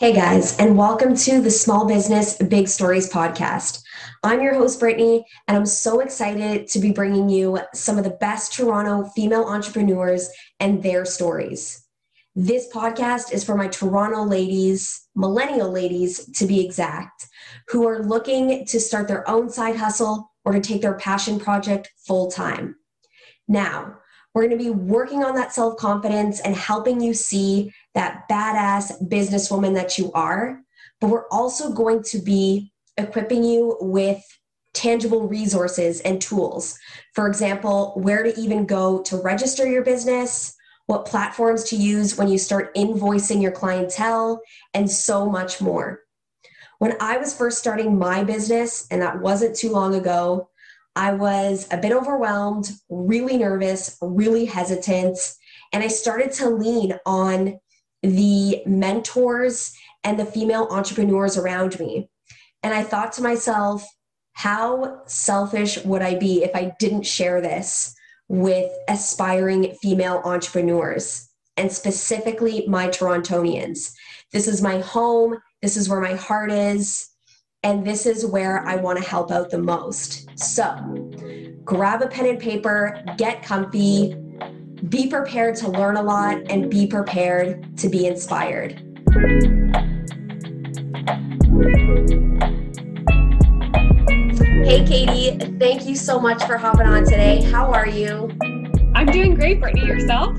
Hey guys, and welcome to the Small Business Big Stories podcast. I'm your host, Brittany, and I'm so excited to be bringing you some of the best Toronto female entrepreneurs and their stories. This podcast is for my Toronto ladies, millennial ladies to be exact, who are looking to start their own side hustle or to take their passion project full time. Now, we're going to be working on that self confidence and helping you see that badass businesswoman that you are. But we're also going to be equipping you with tangible resources and tools. For example, where to even go to register your business, what platforms to use when you start invoicing your clientele, and so much more. When I was first starting my business, and that wasn't too long ago, I was a bit overwhelmed, really nervous, really hesitant, and I started to lean on the mentors and the female entrepreneurs around me. And I thought to myself, how selfish would I be if I didn't share this with aspiring female entrepreneurs and specifically my Torontonians? This is my home. This is where my heart is. And this is where I want to help out the most. So grab a pen and paper, get comfy, be prepared to learn a lot, and be prepared to be inspired. Hey, Katie, thank you so much for hopping on today. How are you? I'm doing great, Brittany. Yourself?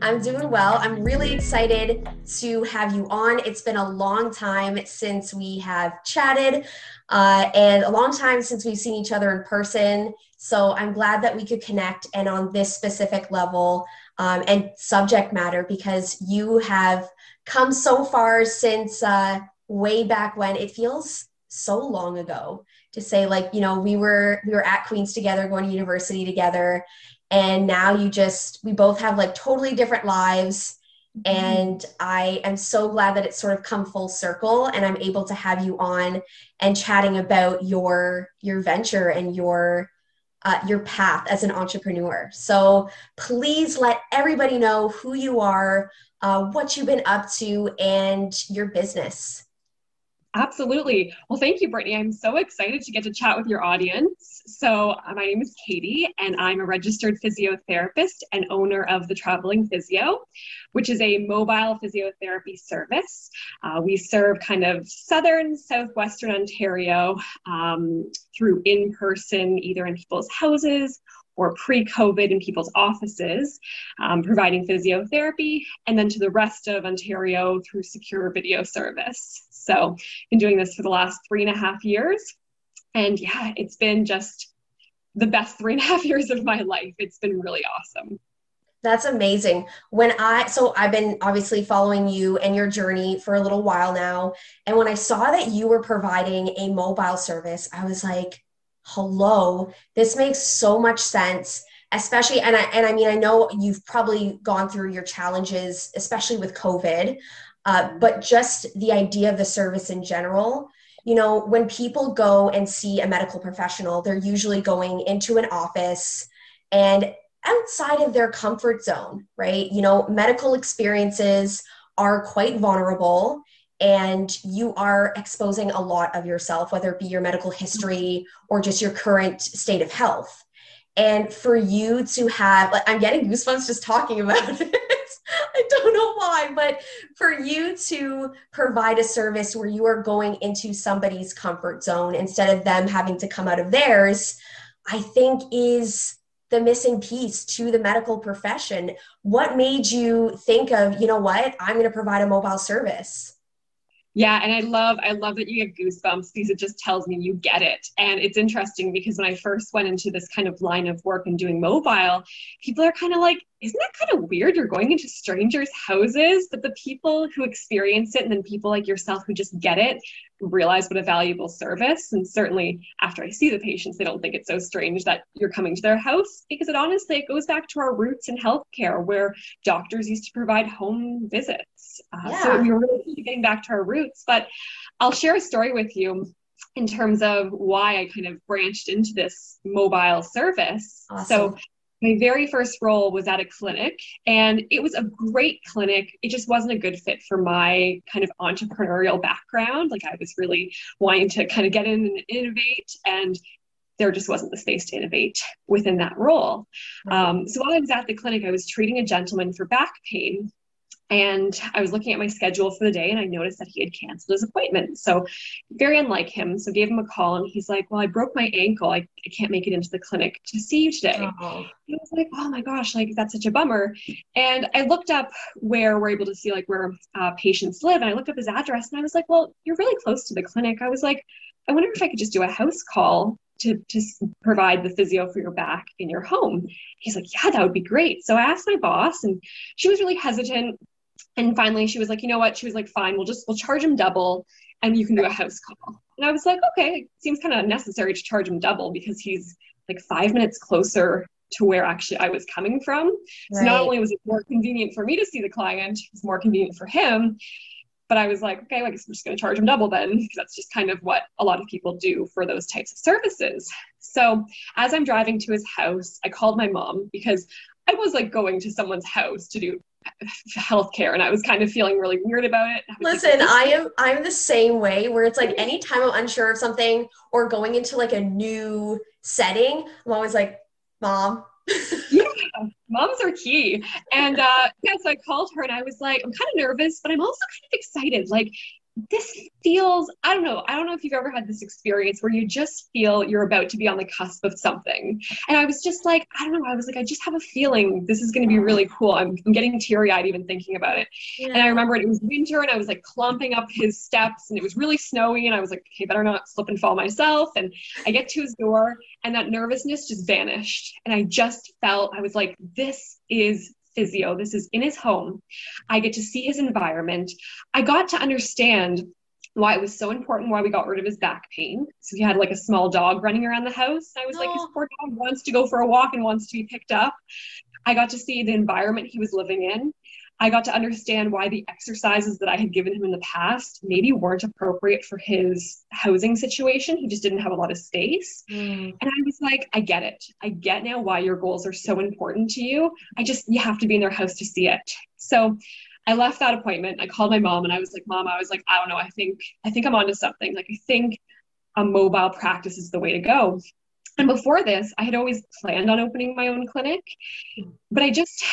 I'm doing well. I'm really excited to have you on. It's been a long time since we have chatted uh, and a long time since we've seen each other in person. So I'm glad that we could connect and on this specific level um, and subject matter because you have come so far since uh, way back when. It feels so long ago to say like you know we were we were at Queen's together going to university together and now you just we both have like totally different lives mm-hmm. and i am so glad that it's sort of come full circle and i'm able to have you on and chatting about your your venture and your uh, your path as an entrepreneur so please let everybody know who you are uh, what you've been up to and your business Absolutely. Well, thank you, Brittany. I'm so excited to get to chat with your audience. So, uh, my name is Katie, and I'm a registered physiotherapist and owner of the Traveling Physio, which is a mobile physiotherapy service. Uh, we serve kind of southern, southwestern Ontario um, through in person, either in people's houses or pre COVID in people's offices, um, providing physiotherapy, and then to the rest of Ontario through secure video service. So, been doing this for the last three and a half years. And yeah, it's been just the best three and a half years of my life. It's been really awesome. That's amazing. When I, so I've been obviously following you and your journey for a little while now. And when I saw that you were providing a mobile service, I was like, hello, this makes so much sense especially and I and I mean I know you've probably gone through your challenges especially with covid uh, but just the idea of the service in general you know when people go and see a medical professional they're usually going into an office and outside of their comfort zone right? You know medical experiences are quite vulnerable and you are exposing a lot of yourself whether it be your medical history or just your current state of health. And for you to have like i'm getting goosebumps just talking about it I don't know why, but for you to provide a service where you are going into somebody's comfort zone instead of them having to come out of theirs, I think is the missing piece to the medical profession. What made you think of, you know what, I'm going to provide a mobile service? Yeah, and I love I love that you get goosebumps because it just tells me you get it. And it's interesting because when I first went into this kind of line of work and doing mobile, people are kind of like, isn't that kind of weird? You're going into strangers' houses, but the people who experience it and then people like yourself who just get it realize what a valuable service. And certainly after I see the patients, they don't think it's so strange that you're coming to their house because it honestly it goes back to our roots in healthcare where doctors used to provide home visits. Uh, yeah. So we are really getting back to our roots. But I'll share a story with you in terms of why I kind of branched into this mobile service. Awesome. So my very first role was at a clinic and it was a great clinic. It just wasn't a good fit for my kind of entrepreneurial background. Like i was really wanting to kind of get in and innovate and there just wasn't the space to innovate within that role. Um, so while i was at the clinic i was treating a gentleman for back pain and I was looking at my schedule for the day and I noticed that he had canceled his appointment. So, very unlike him. So, gave him a call and he's like, Well, I broke my ankle. I, I can't make it into the clinic to see you today. Oh. I was like, Oh my gosh, like that's such a bummer. And I looked up where we're able to see like where uh, patients live. And I looked up his address and I was like, Well, you're really close to the clinic. I was like, I wonder if I could just do a house call to, to provide the physio for your back in your home. He's like, yeah, that would be great. So I asked my boss, and she was really hesitant and finally she was like you know what? She was like fine we'll just we'll charge him double and you can do a house call. And i was like okay. It seems kind of unnecessary to charge him double because he's like five minutes closer to where actually i was coming from. Right. so not only was it more convenient for me to see the client it's more convenient for him but I was like, okay, I guess I'm just going to charge him double then, because that's just kind of what a lot of people do for those types of services. So as I'm driving to his house, I called my mom because I was like going to someone's house to do healthcare and I was kind of feeling really weird about it. I Listen, like, I am I'm the same way where it's like anytime I'm unsure of something or going into like a new setting, I'm always like, Mom. yeah, moms are key. And uh yeah, so I called her and I was like, I'm kind of nervous, but I'm also kind of excited. Like this feels i don't know i don't know if you've ever had this experience where you just feel you're about to be on the cusp of something. And i was just like i don't know i was like i just have a feeling this is going to be really cool. I'm, I'm getting teary-eyed even thinking about it. Yeah. and i remember it was winter and i was like clumping up his steps and it was really snowy and i was like okay better not slip and fall myself. And i get to his door and that nervousness just vanished. And i just felt i was like this is physio. This is in his home. I get to see his environment. I got to understand why it was so important why we got rid of his back pain. So he had like a small dog running around the house. I was like, his oh. poor dog wants to go for a walk and wants to be picked up. I got to see the environment he was living in. I got to understand why the exercises that I had given him in the past maybe weren't appropriate for his housing situation. He just didn't have a lot of space. Mm. And I was like, I get it. I get now why your goals are so important to you. I just, you have to be in their house to see it. So I left that appointment. I called my mom and I was like, Mom, I was like, I don't know. I think, I think I'm onto something. Like, I think a mobile practice is the way to go. And before this, I had always planned on opening my own clinic, but I just,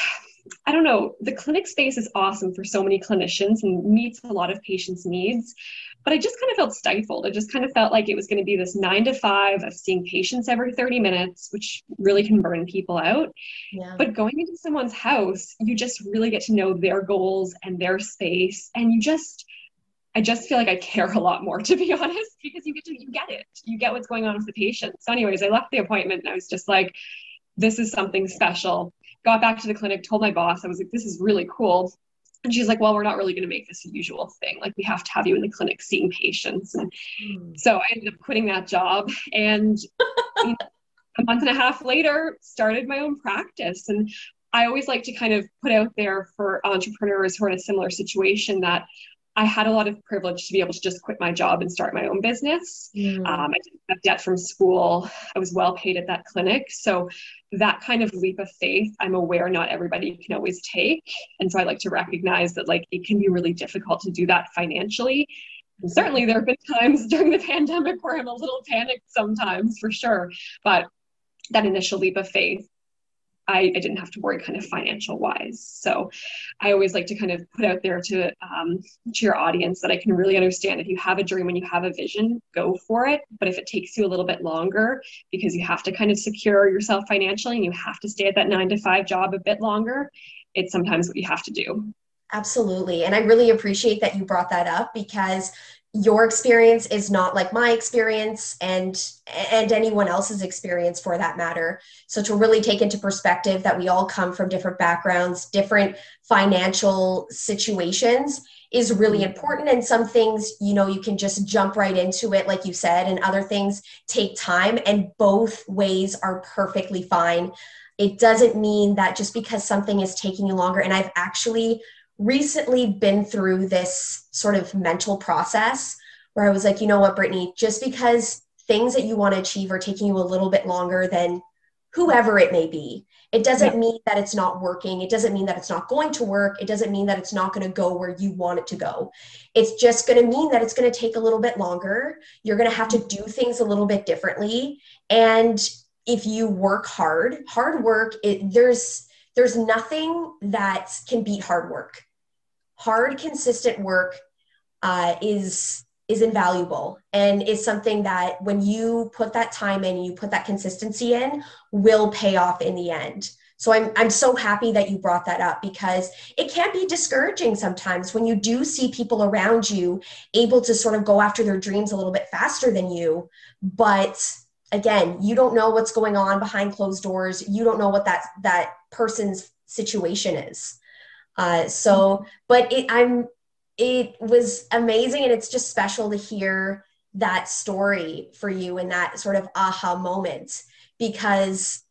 I don't know, the clinic space is awesome for so many clinicians and meets a lot of patients' needs. But I just kind of felt stifled. I just kind of felt like it was going to be this nine to five of seeing patients every 30 minutes, which really can burn people out. Yeah. But going into someone's house, you just really get to know their goals and their space. And you just, I just feel like I care a lot more, to be honest, because you get to, you get it. You get what's going on with the patient. So, anyways, I left the appointment and I was just like, this is something special got back to the clinic, told my boss, I was like, this is really cool. And she's like, well, we're not really going to make this a usual thing. Like, we have to have you in the clinic seeing patients. And mm. so I ended up quitting that job. And you know, a month and a half later, started my own practice. And I always like to kind of put out there for entrepreneurs who are in a similar situation that I had a lot of privilege to be able to just quit my job and start my own business. Mm. Um, I didn't have debt from school. I was well paid at that clinic. So that kind of leap of faith, I'm aware not everybody can always take. And so I like to recognize that like it can be really difficult to do that financially. And certainly there have been times during the pandemic where I'm a little panicked sometimes for sure. But that initial leap of faith I, I, didn't have to worry kind of financial wise. So I always like to kind of put out there to um, to your audience that I can really understand if you have a dream and you have a vision, go for it. But if it takes you a little bit longer because you have to kind of secure yourself financially and you have to stay at that nine to five job a bit longer, it's sometimes what you have to do. Absolutely. And I really appreciate that you brought that up because your experience is not like my experience and and anyone else's experience for that matter. So to really take into perspective that we all come from different backgrounds different financial situations is really mm-hmm. important. And some things you know you can just jump right into it like you said and other things take time and both ways are perfectly fine. It doesn't mean that just because something is taking you longer and i've actually recently been through this sort of mental process where I was like, you know what, Brittany, just because things that you want to achieve are taking you a little bit longer than whoever it may be. It doesn't yeah. mean that it's not working. It doesn't mean that it's not going to work. It doesn't mean that it's not going to go where you want it to go. It's just going to mean that it's going to take a little bit longer. You're going to have to mm-hmm. do things a little bit differently. And if you work hard, hard work, it, there's there's nothing that can beat hard work. Hard, consistent work uh, is is invaluable and is something that when you put that time in you put that consistency in will pay off in the end. So I'm, I'm so happy that you brought that up because it can be discouraging sometimes when you do see people around you able to sort of go after their dreams a little bit faster than you. But again you don't know what's going on behind closed doors. You don't know what that that person's situation is. Uh, so but it, i'm it was amazing and it's just special to hear that story for you and that sort of aha moment because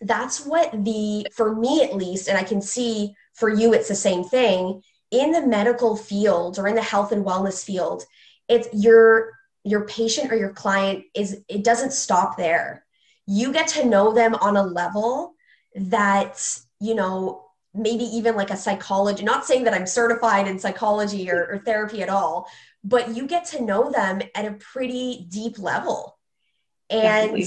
that's what the for me at least and i can see for you it's the same thing in the medical field or in the health and wellness field it's your your patient or your client is it doesn't stop there. You get to know them on a level that you know maybe even like a psychology, not saying that I'm certified in psychology or, or therapy at all, but you get to know them at a pretty deep level. And Definitely.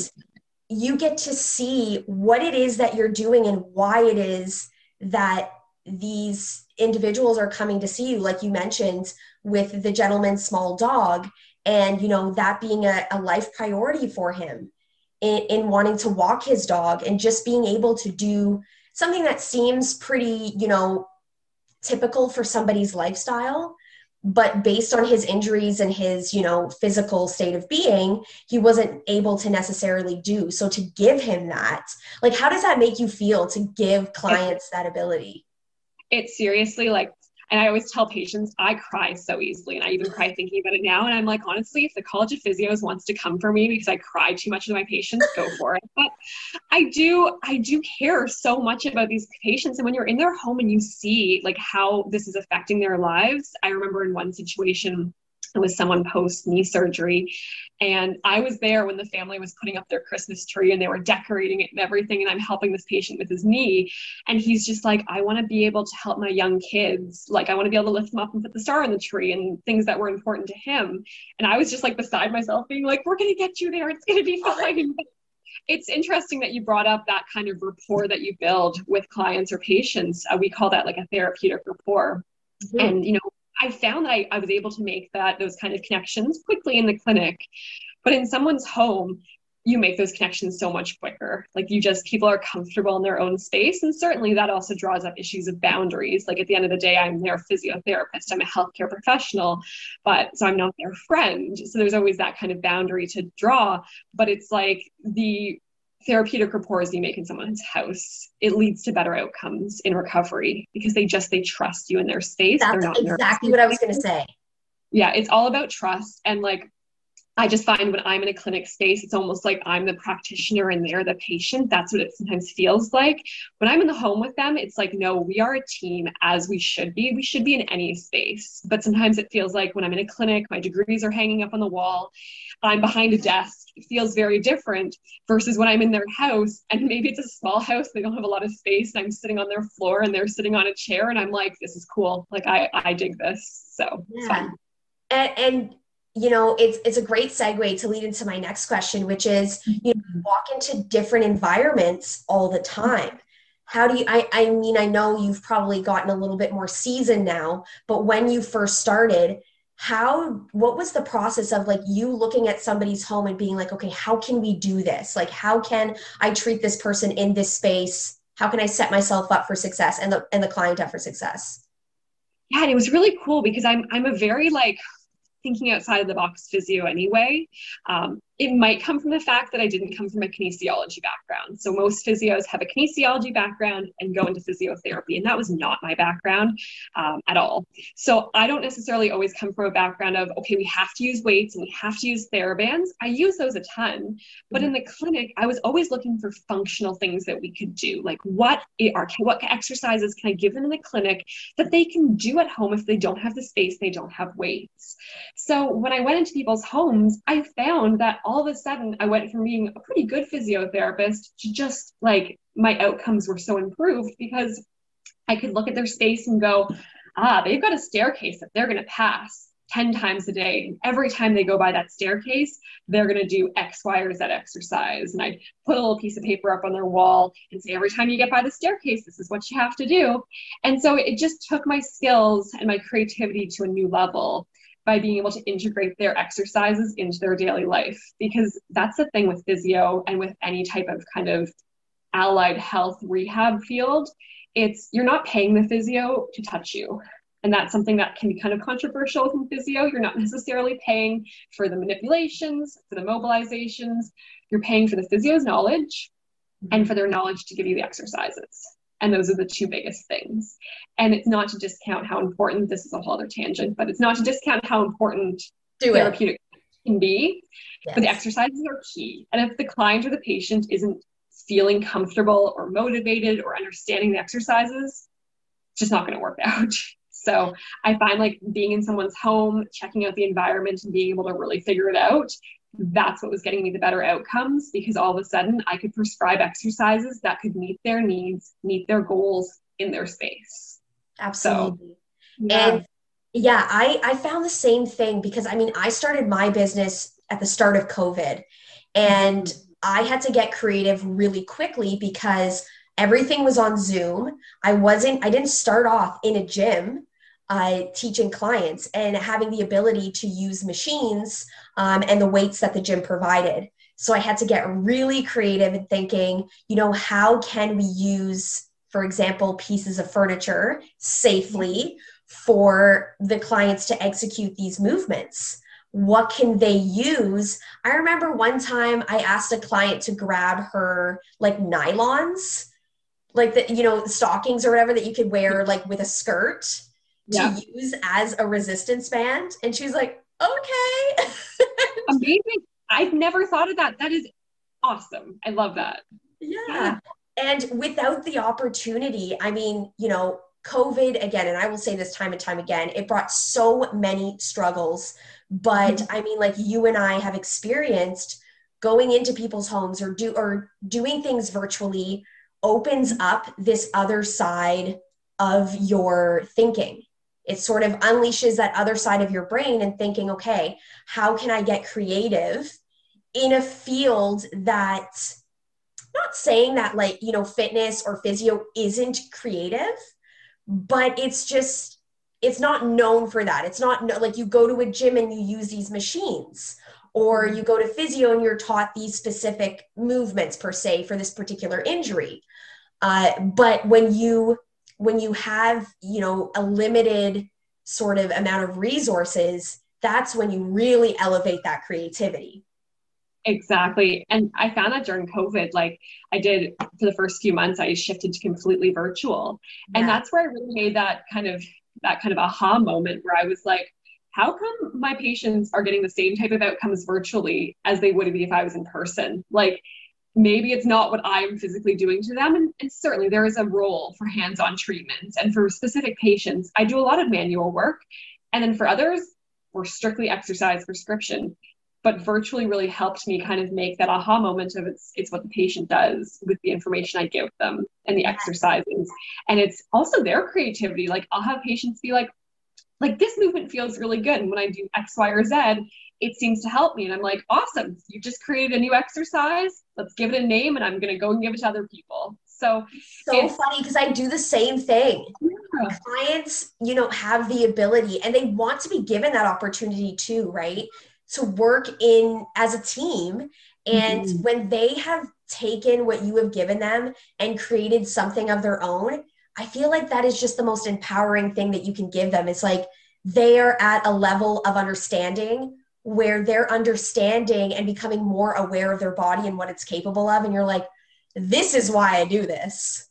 you get to see what it is that you're doing and why it is that these individuals are coming to see you, like you mentioned with the gentleman's small dog, and you know that being a, a life priority for him in, in wanting to walk his dog and just being able to do something that seems pretty, you know, typical for somebody's lifestyle but based on his injuries and his you know physical state of being he wasn't able to necessarily do. So to give him that like how does that make you feel to give clients that ability? It seriously like and I always tell patients, I cry so easily. And I even cry thinking about it now. And I'm like, honestly, if the College of Physios wants to come for me because I cry too much to my patients, go for it. But I do, I do care so much about these patients. And when you're in their home and you see like how this is affecting their lives, I remember in one situation, it was someone post knee surgery. And I was there when the family was putting up their Christmas tree and they were decorating it and everything. And I'm helping this patient with his knee. And he's just like, I want to be able to help my young kids. Like, I want to be able to lift them up and put the star on the tree and things that were important to him. And I was just like beside myself, being like, we're going to get you there. It's going to be fine. it's interesting that you brought up that kind of rapport that you build with clients or patients. Uh, we call that like a therapeutic rapport. Mm-hmm. And, you know, I found that I, I was able to make that those kind of connections quickly in the clinic. But in someone's home, you make those connections so much quicker. Like you just people are comfortable in their own space. And certainly that also draws up issues of boundaries. Like at the end of the day, I'm their physiotherapist, I'm a healthcare professional, but so I'm not their friend. So there's always that kind of boundary to draw. But it's like the therapeutic rapport you make in someone's house, it leads to better outcomes in recovery because they just they trust you in their space. That's exactly what I was going to say. Yeah, it's all about trust and like I just find when I'm in a clinic space, it's almost like I'm the practitioner and they're the patient. That's what it sometimes feels like. When I'm in the home with them, it's like, no, we are a team as we should be. We should be in any space. But sometimes it feels like when I'm in a clinic, my degrees are hanging up on the wall, I'm behind a desk. It feels very different versus when I'm in their house and maybe it's a small house, they don't have a lot of space. I'm sitting on their floor and they're sitting on a chair and I'm like, this is cool. Like I, I dig this. So yeah. And, and you know it's it's a great segue to lead into my next question which is mm-hmm. you know walk into different environments all the time. How do you I, I mean i know you've probably gotten a little bit more seasoned now but when you first started how what was the process of like you looking at somebody's home and being like okay how can we do this? Like how can i treat this person in this space? How can i set myself up for success and the and the client up for success? Yeah and it was really cool because i'm i'm a very like thinking outside of the box physio anyway. Um, it might come from the fact that I didn't come from a kinesiology background. So most physios have a kinesiology background and go into physiotherapy, and that was not my background um, at all. So I don't necessarily always come from a background of okay, we have to use weights and we have to use therabands. I use those a ton, but in the clinic, I was always looking for functional things that we could do, like what are what exercises can I give them in the clinic that they can do at home if they don't have the space, they don't have weights. So when I went into people's homes, I found that all of a sudden I went from being a pretty good physiotherapist to just like my outcomes were so improved because I could look at their space and go, ah, they've got a staircase that they're going to pass 10 times a day. And every time they go by that staircase, they're going to do X, Y, or Z exercise. And I put a little piece of paper up on their wall and say, every time you get by the staircase, this is what you have to do. And so it just took my skills and my creativity to a new level by being able to integrate their exercises into their daily life. Because that's the thing with physio and with any type of kind of allied health rehab field. It's you're not paying the physio to touch you and that's something that can be kind of controversial within physio. You're not necessarily paying for the manipulations, for the mobilizations. You're paying for the physio's knowledge and for their knowledge to give you the exercises. And those are the two biggest things. And it's not to discount how important this is a whole other tangent, but it's not to discount how important Do therapeutic it. can be. Yes. But the exercises are key. And if the client or the patient isn't feeling comfortable or motivated or understanding the exercises, it's just not going to work out. So I find like being in someone's home, checking out the environment and being able to really figure it out, that's what was getting me the better outcomes because all of a sudden I could prescribe exercises that could meet their needs, meet their goals in their space. Absolutely. So, yeah. And yeah, I, I found the same thing because I mean, I started my business at the start of COVID and I had to get creative really quickly because everything was on Zoom. I wasn't, I didn't start off in a gym uh, teaching clients and having the ability to use machines um, and the weights that the gym provided. So I had to get really creative in thinking, you know, how can we use, for example, pieces of furniture safely for the clients to execute these movements? What can they use? I remember one time I asked a client to grab her like nylons, like the, you know, stockings or whatever that you could wear like with a skirt yeah. to use as a resistance band. And she's like, okay. Amazing. I've never thought of that. That is awesome. I love that. Yeah. yeah. And without the opportunity, I mean, you know, COVID again, and I will say this time and time again, it brought so many struggles. But mm-hmm. I mean, like you and I have experienced going into people's homes or do or doing things virtually opens up this other side of your thinking it sort of unleashes that other side of your brain and thinking, okay, how can I get creative in a field that, not saying that like, you know, fitness or physio isn't creative, but it's just, it's not known for that. It's not like you go to a gym and you use these machines or you go to physio and you're taught these specific movements per se for this particular injury. Uh, but when you when you have you know a limited sort of amount of resources that's when you really elevate that creativity. Exactly. And i found that during covid like i did for the first few months i shifted to completely virtual. Yeah. and that's where i really made that kind of that kind of aha moment where i was like how come my patients are getting the same type of outcomes virtually as they would be if i was in person? Like maybe it's not what I'm physically doing to them. And, and, certainly there is a role for hands on treatments. And for specific patients, I do a lot of manual work. And then for others, we're strictly exercise prescription. But virtually really helped me kind of make that aha moment of it's it's what the patient does with the information I give them and the exercises. And it's also their creativity. Like I'll have patients be like, like this movement feels really good. And when I do X, Y, or Z, it seems to help me. And I'm like, awesome, you just created a new exercise. Let's give it a name and I'm going to go and give it to other people. So, so funny because I do the same thing. Yeah. Clients, you know, have the ability and they want to be given that opportunity too, right? To work in as a team. And mm-hmm. when they have taken what you have given them and created something of their own, I feel like that is just the most empowering thing that you can give them. It's like they are at a level of understanding where they're understanding and becoming more aware of their body and what it's capable of. And you're like, this is why I do this.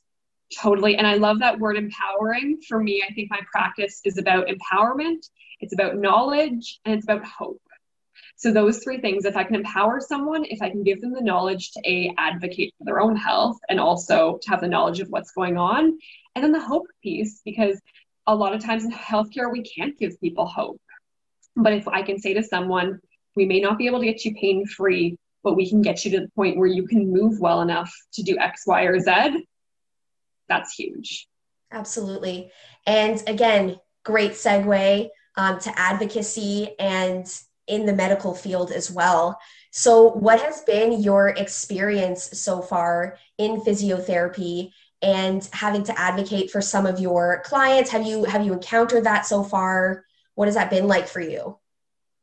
Totally. And I love that word empowering. For me, I think my practice is about empowerment, it's about knowledge, and it's about hope. So those three things, if I can empower someone, if I can give them the knowledge to a advocate for their own health and also to have the knowledge of what's going on, and then the hope piece, because a lot of times in healthcare we can't give people hope but if I can say to someone, We may not be able to get you pain free, but we can get you to the point where you can move well enough to do X, Y, or Z. That's huge. Absolutely. And again, great segue um, to advocacy and in the medical field as well. So, what has been your experience so far in physiotherapy and having to advocate for some of your clients? Have you have you encountered that so far? What has that been like for you?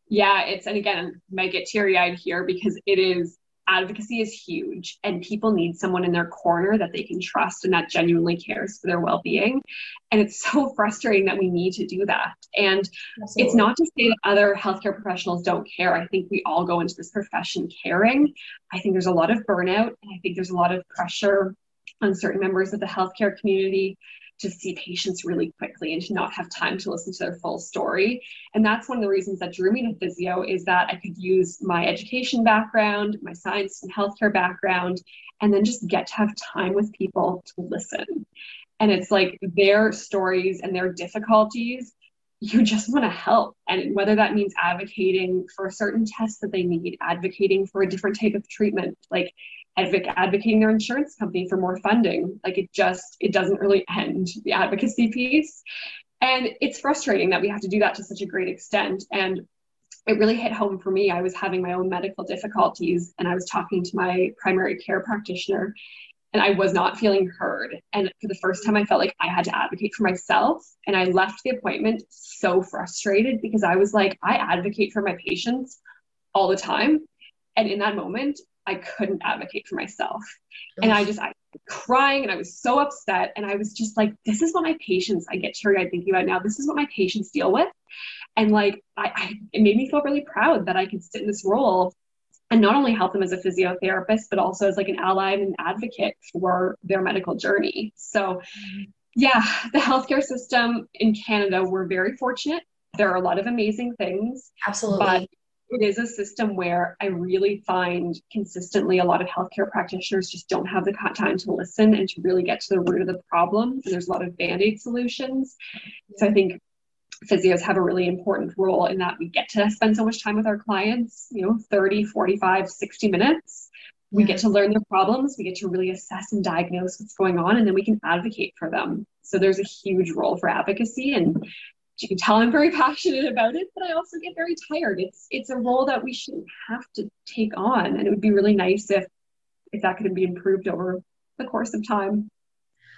Yeah, it's and again, I might get teary eyed here because it is advocacy is huge and people need someone in their corner that they can trust and that genuinely cares for their well-being and it's so frustrating that we need to do that and Absolutely. it's not to say that other healthcare professionals don't care i think we all go into this profession caring i think there's a lot of burnout and i think there's a lot of pressure on certain members of the healthcare community to see patients really quickly and to not have time to listen to their full story. And that's one of the reasons that drew me to physio is that I could use my education background, my science and healthcare background, and then just get to have time with people to listen. And it's like their stories and their difficulties you just want to help. And whether that means advocating for a certain test that they need, advocating for a different type of treatment, like advocating their insurance company for more funding. Like it just, it doesn't really end the advocacy piece. And it's frustrating that we have to do that to such a great extent. And it really hit home for me. I was having my own medical difficulties and I was talking to my primary care practitioner and I was not feeling heard. And for the first time, I felt like I had to advocate for myself. And I left the appointment so frustrated because I was like, I advocate for my patients all the time. And in that moment, I couldn't advocate for myself. And I just, I was crying and I was so upset. And I was just like, this is what my patients, I get teary eyed thinking about now. This is what my patients deal with. And like, I, I, it made me feel really proud that I could sit in this role and not only help them as a physiotherapist, but also as like an ally and an advocate for their medical journey. So, yeah, the healthcare system in Canada, we're very fortunate. There are a lot of amazing things. Absolutely. But it is a system where I really find consistently a lot of healthcare practitioners just don't have the time to listen and to really get to the root of the problem. And there's a lot of band aid solutions. So I think physios have a really important role in that we get to spend so much time with our clients, you know, 30, 45, 60 minutes. We get to learn their problems, we get to really assess and diagnose what's going on, and then we can advocate for them. So there's a huge role for advocacy and you can tell I'm very passionate about it, but I also get very tired. It's it's a role that we shouldn't have to take on, and it would be really nice if if that could be improved over the course of time.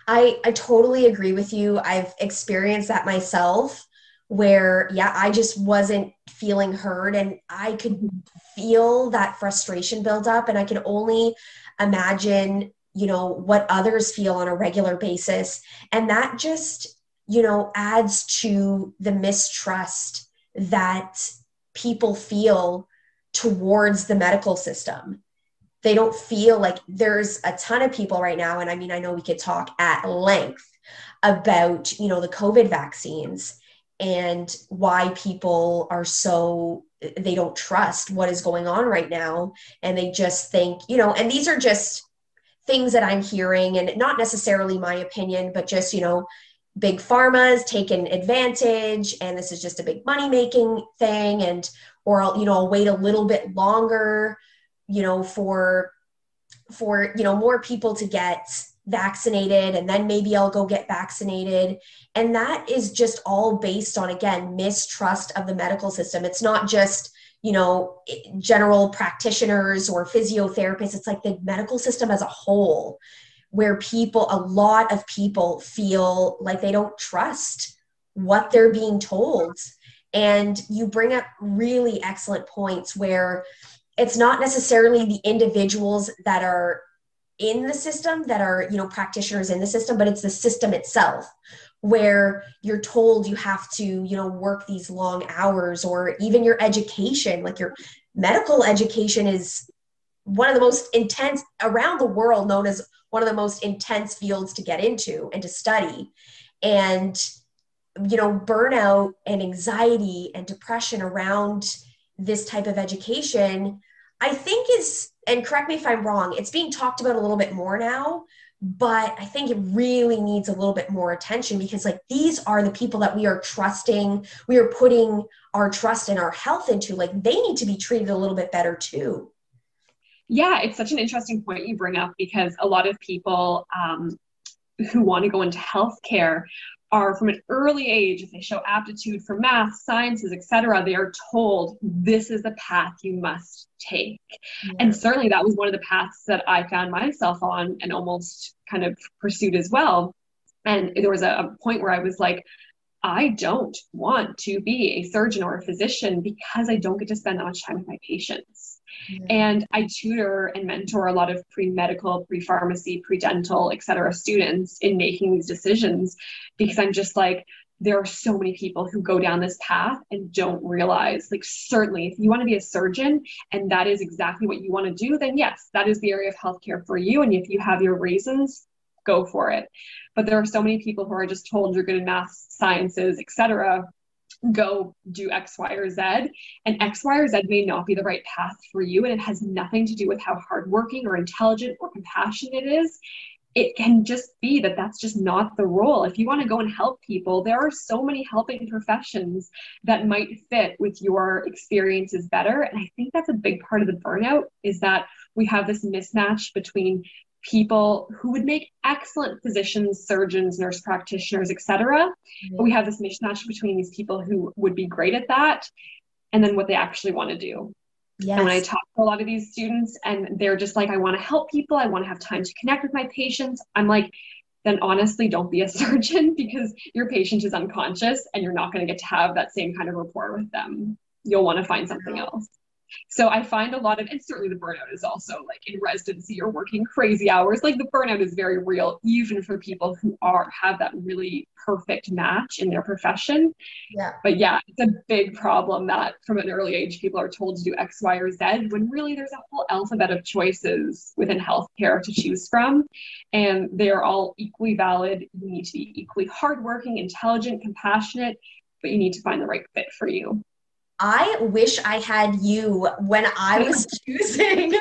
I I totally agree with you. I've experienced that myself where yeah, I just wasn't feeling heard and I could feel that frustration build up and I can only imagine, you know, what others feel on a regular basis and that just you know, adds to the mistrust that people feel towards the medical system. They don't feel like there's a ton of people right now, and I mean, I know we could talk at length about, you know, the COVID vaccines and why people are so they don't trust what is going on right now and they just think you know and these are just things that i'm hearing and not necessarily my opinion but just you know big pharma's taken advantage and this is just a big money making thing and or I'll, you know I'll wait a little bit longer you know for for you know more people to get vaccinated and then maybe I'll go get vaccinated. And that is just all based on again mistrust of the medical system. It's not just you know general practitioners or physiotherapists. It's like the medical system as a whole where people, a lot of people feel like they don't trust what they're being told. And you bring up really excellent points where it's not necessarily the individuals that are in the system that are, you know, practitioners in the system, but it's the system itself where you're told you have to, you know, work these long hours or even your education, like your medical education is one of the most intense around the world known as one of the most intense fields to get into and to study and you know burnout and anxiety and depression around this type of education i think is and correct me if i'm wrong it's being talked about a little bit more now but I think it really needs a little bit more attention because like these are the people that we are trusting, we are putting our trust and our health into. Like they need to be treated a little bit better too. Yeah, it's such an interesting point you bring up because a lot of people um, who want to go into healthcare are from an early age if they show aptitude for math sciences etc they are told this is the path you must take. Yeah. and certainly that was one of the paths that i found myself on and almost kind of pursued as well. And there was a, a point where i was like i don't want to be a surgeon or a physician because i don't get to spend that much time with my patients and I tutor and mentor a lot of pre medical, pre pharmacy, pre dental, et cetera students in making these decisions because I'm just like, there are so many people who go down this path and don't realize like certainly if you want to be a surgeon and that is exactly what you want to do then yes that is the area of healthcare for you. And if you have your reasons go for it. But there are so many people who are just told you're good in math sciences etc go do X, Y, or Z. And X, Y, or Z may not be the right path for you. And it has nothing to do with how hardworking or intelligent or compassionate it is. It can just be that that's just not the role. If you want to go and help people, there are so many helping professions that might fit with your experiences better. And I think that's a big part of the burnout is that we have this mismatch between people who would make excellent physicians, surgeons, nurse practitioners, etc. But we have this mismatch between these people who would be great at that and then what they actually want to do. Yes. And when I talk to a lot of these students and they're just like, I want to help people, I want to have time to connect with my patients, I'm like, then honestly, don't be a surgeon because your patient is unconscious and you're not going to get to have that same kind of rapport with them. You'll want to find something else. So I find a lot of, and certainly the burnout is also like in residency, you're working crazy hours. Like the burnout is very real, even for people who are have that really perfect match in their profession. Yeah. But yeah, it's a big problem that from an early age people are told to do X, Y, or Z when really there's a whole alphabet of choices within healthcare to choose from. And they're all equally valid. You need to be equally hardworking, intelligent, compassionate, but you need to find the right fit for you. I wish I had you when I was choosing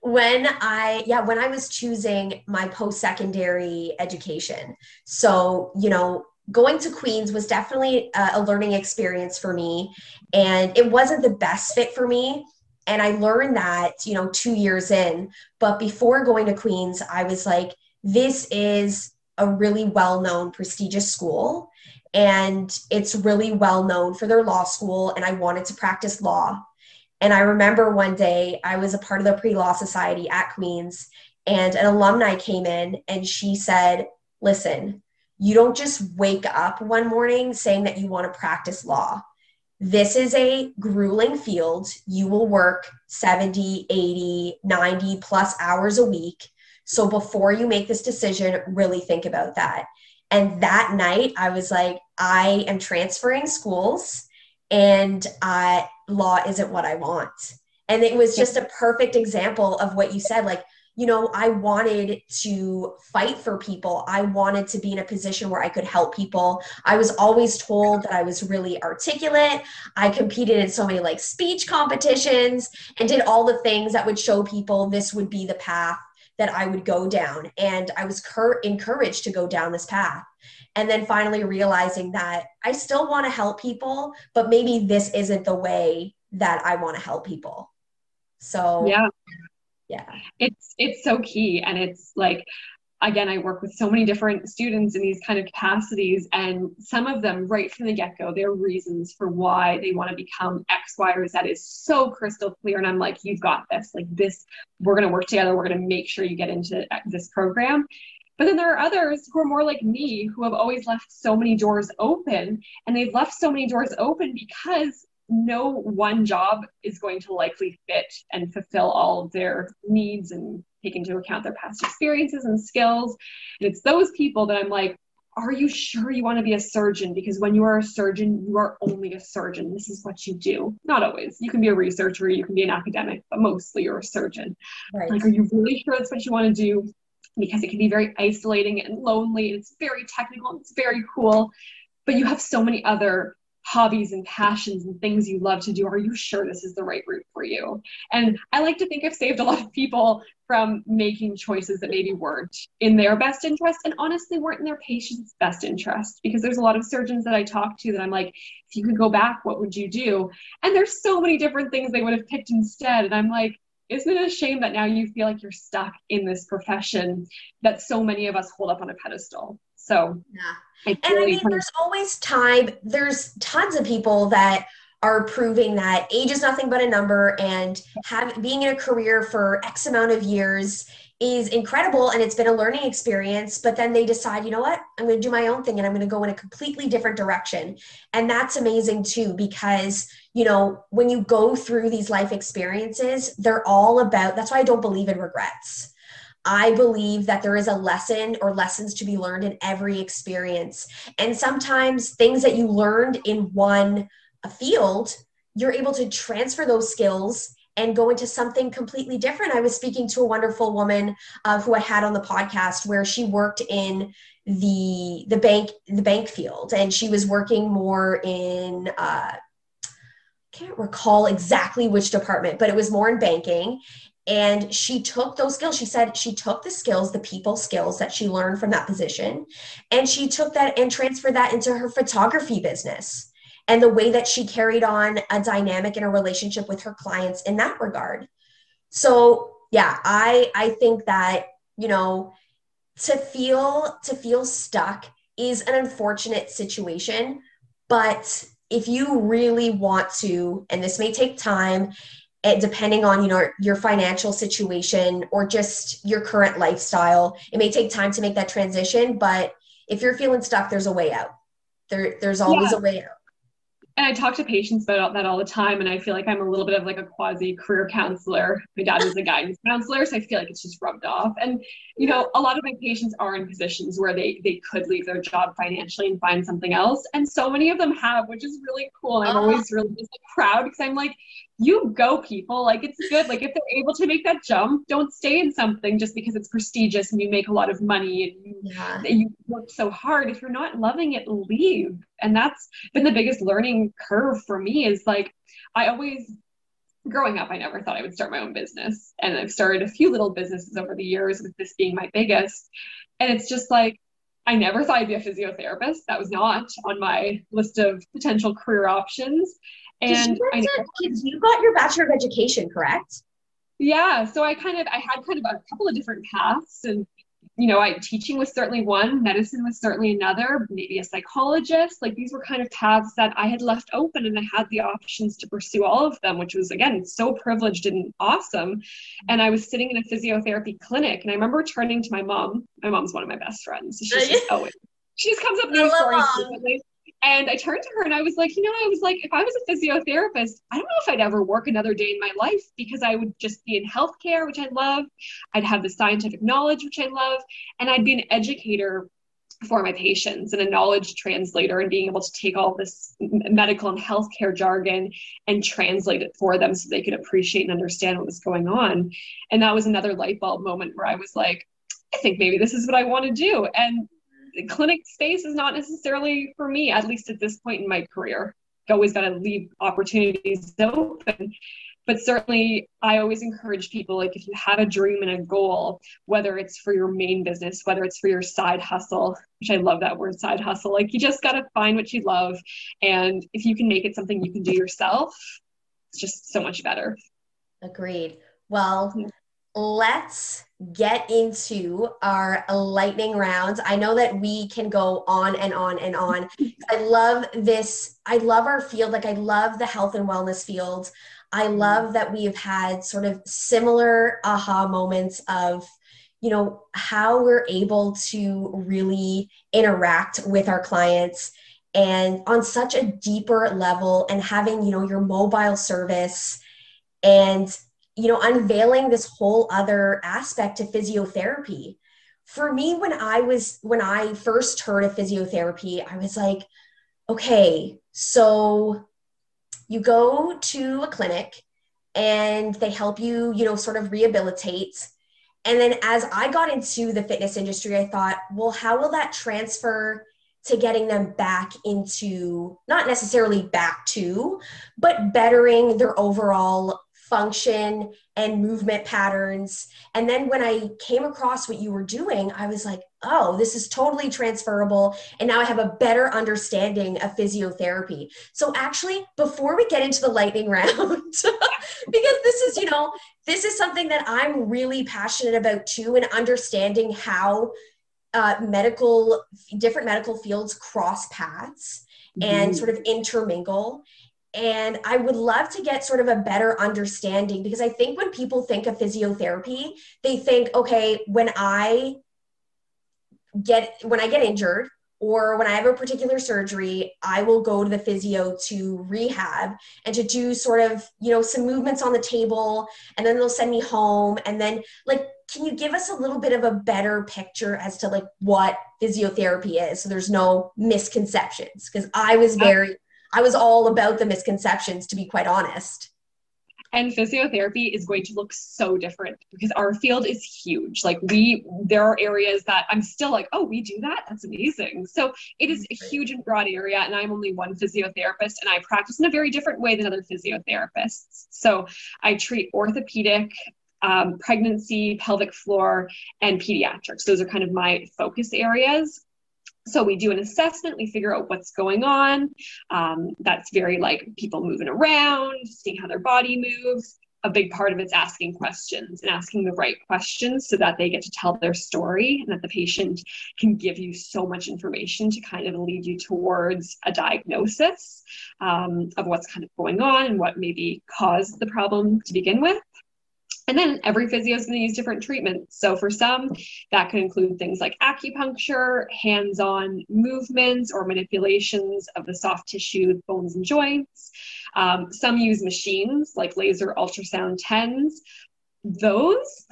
when I yeah, when I was choosing my post-secondary education. So, you know, going to Queen's was definitely a, learning experience for me and it wasn't the best fit for me. And I learned that, you know, 2 years in, but before going to Queen's, I was like this is a really well-known prestigious school and it's really well known for their law school and i wanted to practice law. And i remember one day i was a part of the pre-law society at Queen's and an alumni came in and she said listen you don't just wake up one morning saying that you want to practice law. This is a grueling field. You will work 70 80 90 plus hours a week. So before you make this decision really think about that and that night, I was like, I am transferring schools and uh, law isn't what I want. And it was just a perfect example of what you said. Like, you know, I wanted to fight for people. I wanted to be in a position where I could help people. I was always told that I was really articulate. I competed in so many like speech competitions and did all the things that would show people this would be the path that I would go down. And I was cur- encouraged to go down this path. And then finally realizing that I still want to help people, but maybe this isn't the way that I want to help people. So, yeah. Yeah. It's it's so key and it's like again, I work with so many different students in these kind of capacities, and some of them, right from the get go, their reasons for why they want to become X, Y, or Z is so crystal clear. And I'm like, you've got this. Like, this, we're going to work together. We're going to make sure you get into this program. But then there are others who are more like me who have always left so many doors open, and they've left so many doors open because no one job is going to likely fit and fulfill all of their needs and take into account their past experiences and skills. And it's those people that I'm like, are you sure you want to be a surgeon? Because when you are a surgeon, you are only a surgeon. This is what you do. Not always. You can be a researcher, you can be an academic, but mostly you're a surgeon. Right. Like, are you really sure that's what you want to do? Because it can be very isolating and lonely, and it's very technical and it's very cool. But you have so many other hobbies and passions and things you love to do are you sure this is the right route for you? And i like to think i've saved a lot of people from making choices that maybe weren't in their best interest and honestly weren't in their patient's best interest because there's a lot of surgeons that i talk to that i'm like if you could go back what would you do? And there's so many different things they would have picked instead. And i'm like isn't it a shame that now you feel like you're stuck in this profession that so many of us hold up on a pedestal? So yeah and I mean, there's always time. There's tons of people that are proving that age is nothing but a number and have being in a career for X amount of years is incredible and it's been a learning experience but then they decide you know what i'm going to do my own thing and i'm going to go in a completely different direction and that's amazing too because you know when you go through these life experiences they're all about that's why i don't believe in regrets I believe that there is a lesson or lessons to be learned in every experience. And sometimes things that you learned in one field, you're able to transfer those skills and go into something completely different. I was speaking to a wonderful woman uh, who I had on the podcast where she worked in the the bank the bank field and she was working more in uh, can't recall exactly which department, but it was more in banking and she took those skills. She said she took the skills the people skills that she learned from that position and she took that and transferred that into her photography business and the way that she carried on a dynamic in a relationship with her clients in that regard. So yeah i i think that you know to feel to feel stuck is an unfortunate situation but if you really want to and this may take time it, depending on you know your financial situation or just your current lifestyle it may take time to make that transition but if you're feeling stuck there's a way out there there's always yeah. a way out and I talk to patients about that all the time. And I feel like I'm a little bit of like a quasi career counselor. My dad is a guidance counselor, so I feel like it's just rubbed off. And you know, a lot of my patients are in positions where they they could leave their job financially and find something else, and so many of them have, which is really cool. And I'm uh-huh. always really just like, proud because I'm like, you go, people. Like it's good. Like if they're able to make that jump, don't stay in something just because it's prestigious and you make a lot of money and you, yeah. you work so hard. If you're not loving it, leave. And that's been the biggest learning curve for me. Is like I always growing up, I never thought I would start my own business. And I've started a few little businesses over the years, with this being my biggest. And it's just like, I never thought I'd be a physiotherapist. That was not on my list of potential career options. And you, to, you got your Bachelor of Education, correct? Yeah. So I kind of, I had kind of a couple of different paths and you know, I teaching was certainly one, medicine was certainly another, maybe a psychologist. Like these were kind of paths that I had left open and I had the options to pursue all of them, which was again so privileged and awesome. And I was sitting in a physiotherapy clinic and I remember turning to my mom. My mom's one of my best friends. She's just always she just comes up with stories and I turned to her and I was like, you know, I was like, if I was a physiotherapist, I don't know if I'd ever work another day in my life because I would just be in healthcare, which I love. I'd have the scientific knowledge, which I love. And I'd be an educator for my patients and a knowledge translator and being able to take all this medical and healthcare jargon and translate it for them so they could appreciate and understand what was going on. And that was another light bulb moment where I was like, I think maybe this is what I want to do. And clinic space is not necessarily for me, at least at this point in my career. always got to leave opportunities open. But certainly, I always encourage people like if you have a dream and a goal, whether it's for your main business, whether it's for your side hustle, which I love that word side hustle, like you just got to find what you love. And if you can make it something you can do yourself, it's just so much better. Agreed. Well, let's get into our lightning rounds. I know that we can go on and on and on. I love this. I love our field. Like, I love the health and wellness field. I love that we've had sort of similar aha moments of, you know, how we're able to really interact with our clients and on such a deeper level and having, you know, your mobile service and you know, unveiling this whole other aspect to physiotherapy. For me, when I was, when I first heard of physiotherapy, I was like, okay, so you go to a clinic and they help you, you know, sort of rehabilitate. And then as I got into the fitness industry, I thought, well, how will that transfer to getting them back into not necessarily back to, but bettering their overall function and movement patterns. And then when I came across what you were doing, I was like, oh, this is totally transferable. And now I have a better understanding of physiotherapy. So, actually, before we get into the lightning round, because this is, you know, this is something that I'm really passionate about too, and understanding how uh, medical, different medical fields cross paths and mm-hmm. sort of intermingle. And I would love to get sort of a better understanding because I think when people think of physiotherapy, they think, okay, when I get when I get injured or when I have a particular surgery, I will go to the physio to rehab and to do sort of, you know, some movements on the table and then they'll send me home. And then like can you give us a little bit of a better picture as to like what physiotherapy is so there's no misconceptions? Because I was very I was all about the misconceptions, to be quite honest. And physiotherapy is going to look so different because our field is huge. Like we, there are areas that I'm still like, oh, we do that. That's amazing. So it is a huge and broad area, and I'm only one physiotherapist, and I practice in a very different way than other physiotherapists. So I treat orthopedic, um, pregnancy, pelvic floor, and pediatrics. Those are kind of my focus areas. So we do an assessment, we figure out what's going on. Um, that's very like people moving around, seeing how their body moves. A big part of it's asking questions and asking the right questions so that they get to tell their story and that the patient can give you so much information to kind of lead you towards a diagnosis um, of what's kind of going on and what maybe caused the problem to begin with. And then every physio is going to use different treatments. So for some, that can include things like acupuncture, hands on movements or manipulations of the soft tissue, bones, and joints. Um, some use machines like laser ultrasound TENS. Those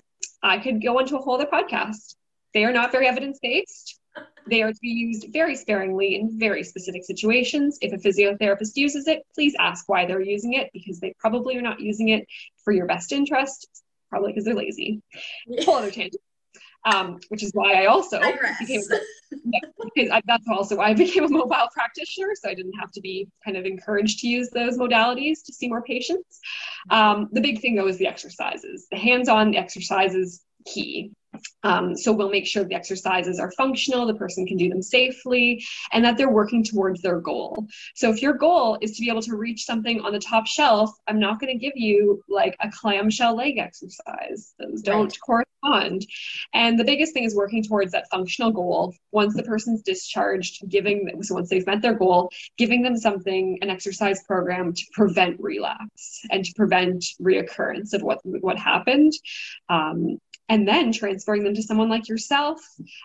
I could go into a whole other podcast. They are not very evidence based. They are to be used very sparingly in very specific situations. If a physiotherapist uses it, please ask why they're using it because they probably are not using it for your best interest probably because they're lazy. Whole other tangent. Um, which is why I also became because I, that's also why I became a mobile practitioner, so I didn't have to be kind of encouraged to use those modalities to see more patients. Um, the big thing though is the exercises. The hands-on exercises key. Um, so we'll make sure the exercises are functional, the person can do them safely, and that they're working towards their goal. So if your goal is to be able to reach something on the top shelf, I'm not going to give you like a clamshell leg exercise. Those don't right. Correspond. And the biggest thing is working towards that functional goal. Once the person's discharged, giving so once they've met their goal, giving them something, an exercise program to prevent relapse and to prevent reoccurrence of what what happened. Um, and then transferring them to someone like yourself,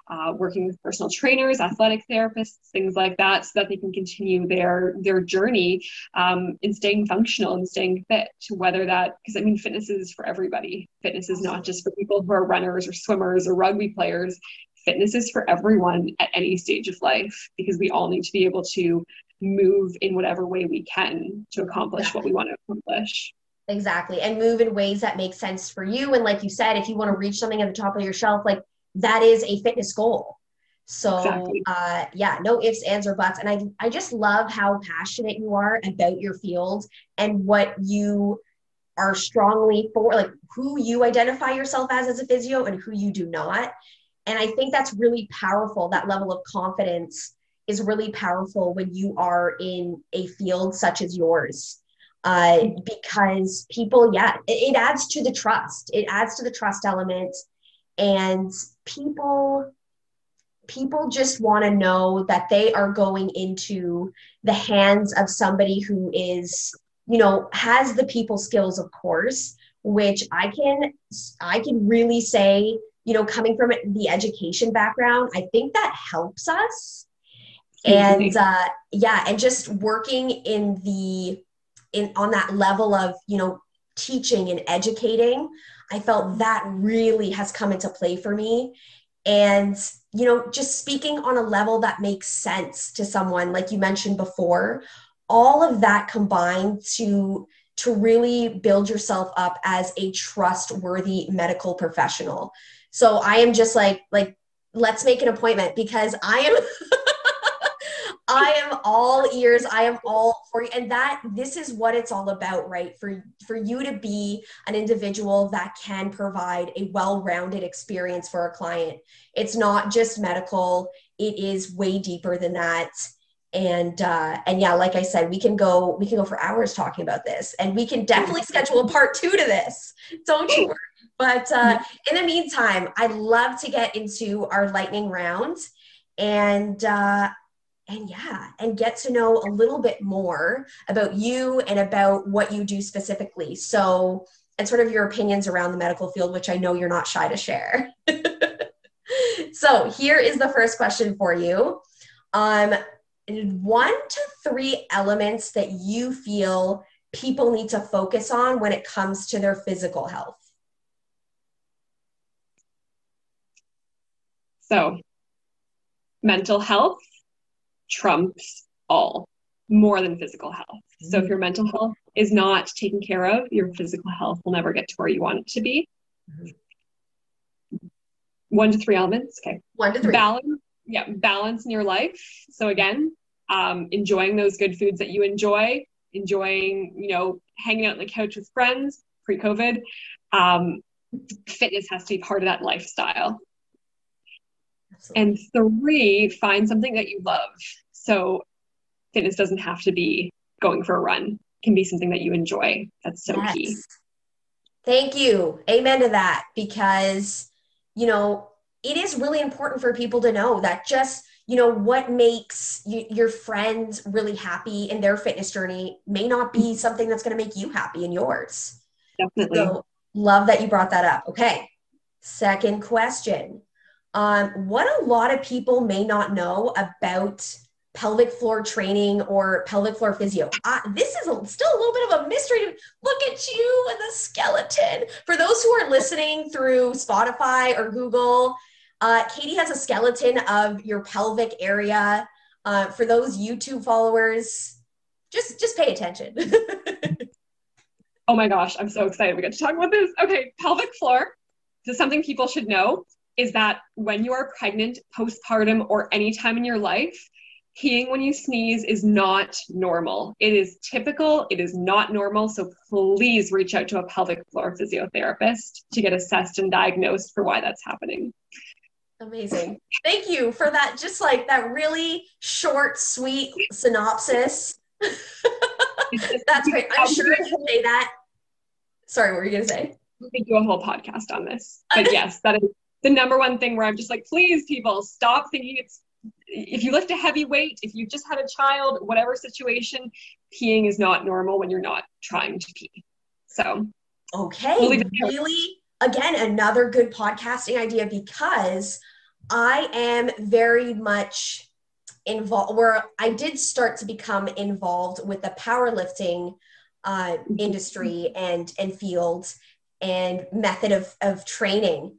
uh, working with personal trainers, athletic therapists, things like that, so that they can continue their their journey um, in staying functional and staying fit. Whether that, because I mean, fitness is for everybody. Fitness is not just for people who are runners or swimmers or rugby players. Fitness is for everyone at any stage of life because we all need to be able to move in whatever way we can to accomplish what we want to accomplish. Exactly. And move in ways that make sense for you. And like you said, if you want to reach something at the top of your shelf, like that is a fitness goal. So exactly. uh, yeah, no ifs, ands, or buts. And I I just love how passionate you are about your field and what you are strongly for, like who you identify yourself as as a physio and who you do not. And I think that's really powerful. That level of confidence is really powerful when you are in a field such as yours uh, because people, yeah, it, it adds to the trust. It adds to the trust element, and people people just want to know that they are going into the hands of somebody who is you know has the people skills of course which i can i can really say you know coming from the education background i think that helps us. And uh yeah and just working in the in on that level of you know teaching and educating i felt that really has come into play for me. And you know just speaking on a level that makes sense to someone like you mentioned before all of that combined to to really build yourself up as a trustworthy medical professional so i am just like like let's make an appointment because i am I am all ears. I am all for you. And that this is what it's all about, right? For for you to be an individual that can provide a well-rounded experience for a client. It's not just medical, it is way deeper than that. And uh, and yeah, like I said, we can go we can go for hours talking about this, and we can definitely schedule a part two to this. Don't you worry. But uh, in the meantime, I'd love to get into our lightning round and uh, and yeah, and get to know a little bit more about you and about what you do specifically. So, and sort of your opinions around the medical field, which I know you're not shy to share. so, here is the first question for you. Um, one to three elements that you feel people need to focus on when it comes to their physical health. So, mental health trumps all more than physical health. Mm-hmm. So if your mental health is not taken care of, your physical health will never get to where you want it to be. Mm-hmm. One to three elements. Okay. One to three. Balance. Yeah. Balance in your life. So again, um, enjoying those good foods that you enjoy, enjoying, you know, hanging out on the couch with friends pre-COVID. Um, fitness has to be part of that lifestyle. And three, find something that you love. So fitness doesn't have to be going for a run. It can be something that you enjoy. That's so yes. key. Thank you. Amen to that because you know, it is really important for people to know that just you know what makes you, your friends really happy in their fitness journey may not be something that's going to make you happy in yours definitely so love that you brought that up okay second question um, what a lot of people may not know about pelvic floor training or pelvic floor physio. Uh, this is a, still a little bit of a mystery. Look at you and the skeleton. For those who are listening through Spotify or Google, uh, Katie has a skeleton of your pelvic area. Uh, for those YouTube followers, just just pay attention. oh my gosh, I'm so excited we get to talk about this. Okay, pelvic floor. This is something people should know is that when you are pregnant, postpartum, or any time in your life, peeing when you sneeze is not normal. It is typical, it is not normal. So please reach out to a pelvic floor physiotherapist to get assessed and diagnosed for why that's happening. Amazing. Thank you for that, just like that really short, sweet synopsis. that's great. I'm sure if you say that. Sorry, what were you going to say? We could do a whole podcast on this. But yes, that is the number one thing where I'm just like, please, people, stop thinking it's if you lift a heavy weight, if you just had a child, whatever situation, peeing is not normal when you're not trying to pee. So, okay, we'll really, again, another good podcasting idea because I am very much involved where I did start to become involved with the powerlifting uh, industry and and field and method of, of training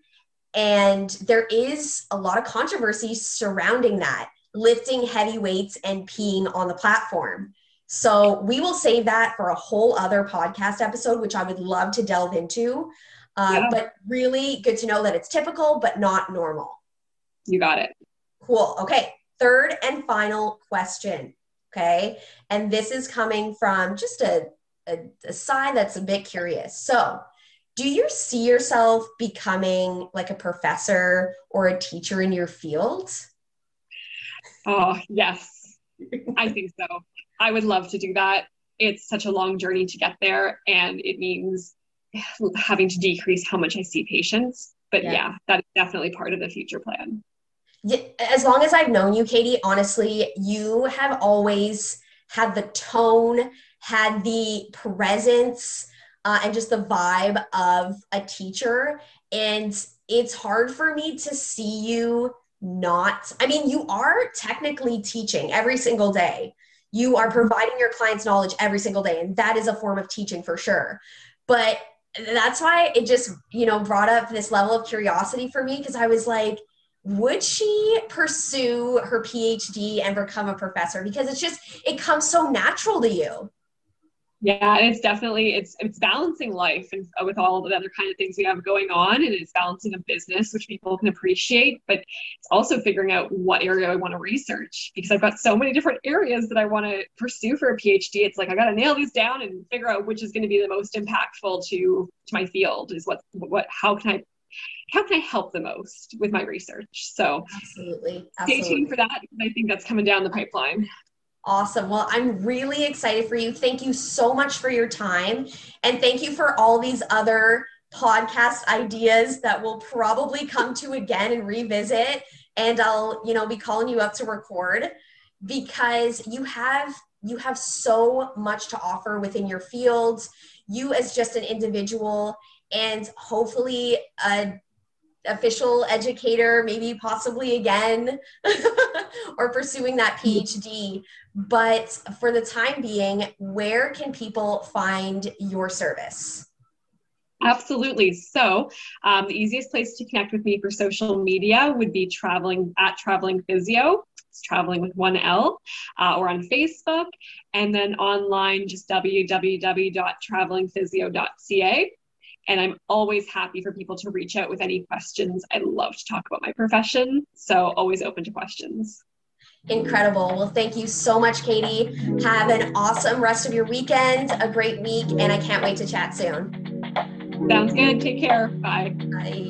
and there is a lot of controversy surrounding that, lifting heavy weights and peeing on the platform. So we will save that for a whole other podcast episode, which I would love to delve into. Uh, yeah. But really good to know that it's typical, but not normal. You got it. Cool. Okay. Third and final question. Okay. And this is coming from just a, a, a side that's a bit curious. So, do you see yourself becoming like a professor or a teacher in your field? Oh, yes. I think so. I would love to do that. It's such a long journey to get there, and it means having to decrease how much I see patients. But yeah, yeah that is definitely part of the future plan. As long as I've known you, Katie, honestly, you have always had the tone, had the presence, uh, and just the vibe of a teacher. And it's hard for me to see you not, I mean, you are technically teaching every single day. You are providing your clients knowledge every single day, and that is a form of teaching for sure. But that's why it just, you know, brought up this level of curiosity for me because I was like, would she pursue her PhD and become a professor? Because it's just, it comes so natural to you. Yeah, and it's definitely it's it's balancing life and uh, with all the other kind of things we have going on, and it's balancing a business which people can appreciate, but it's also figuring out what area I want to research because I've got so many different areas that I want to pursue for a PhD. It's like I got to nail these down and figure out which is going to be the most impactful to to my field. Is what what how can I how can I help the most with my research? So absolutely, absolutely. stay tuned for that. I think that's coming down the pipeline. Awesome. Well, I'm really excited for you. Thank you so much for your time. And thank you for all these other podcast ideas that we'll probably come to again and revisit. And I'll, you know, be calling you up to record because you have you have so much to offer within your fields. You as just an individual and hopefully a official educator, maybe possibly again, or pursuing that PhD. But for the time being, where can people find your service? Absolutely. So, um, the easiest place to connect with me for social media would be traveling at Traveling Physio. It's traveling with one L, uh, or on Facebook, and then online just www.travelingphysio.ca and I'm always happy for people to reach out with any questions. I love to talk about my profession, so always open to questions. Incredible. Well, thank you so much, Katie. Have an awesome rest of your weekend, a great week, and I can't wait to chat soon. Sounds good. Take care. Bye. Bye.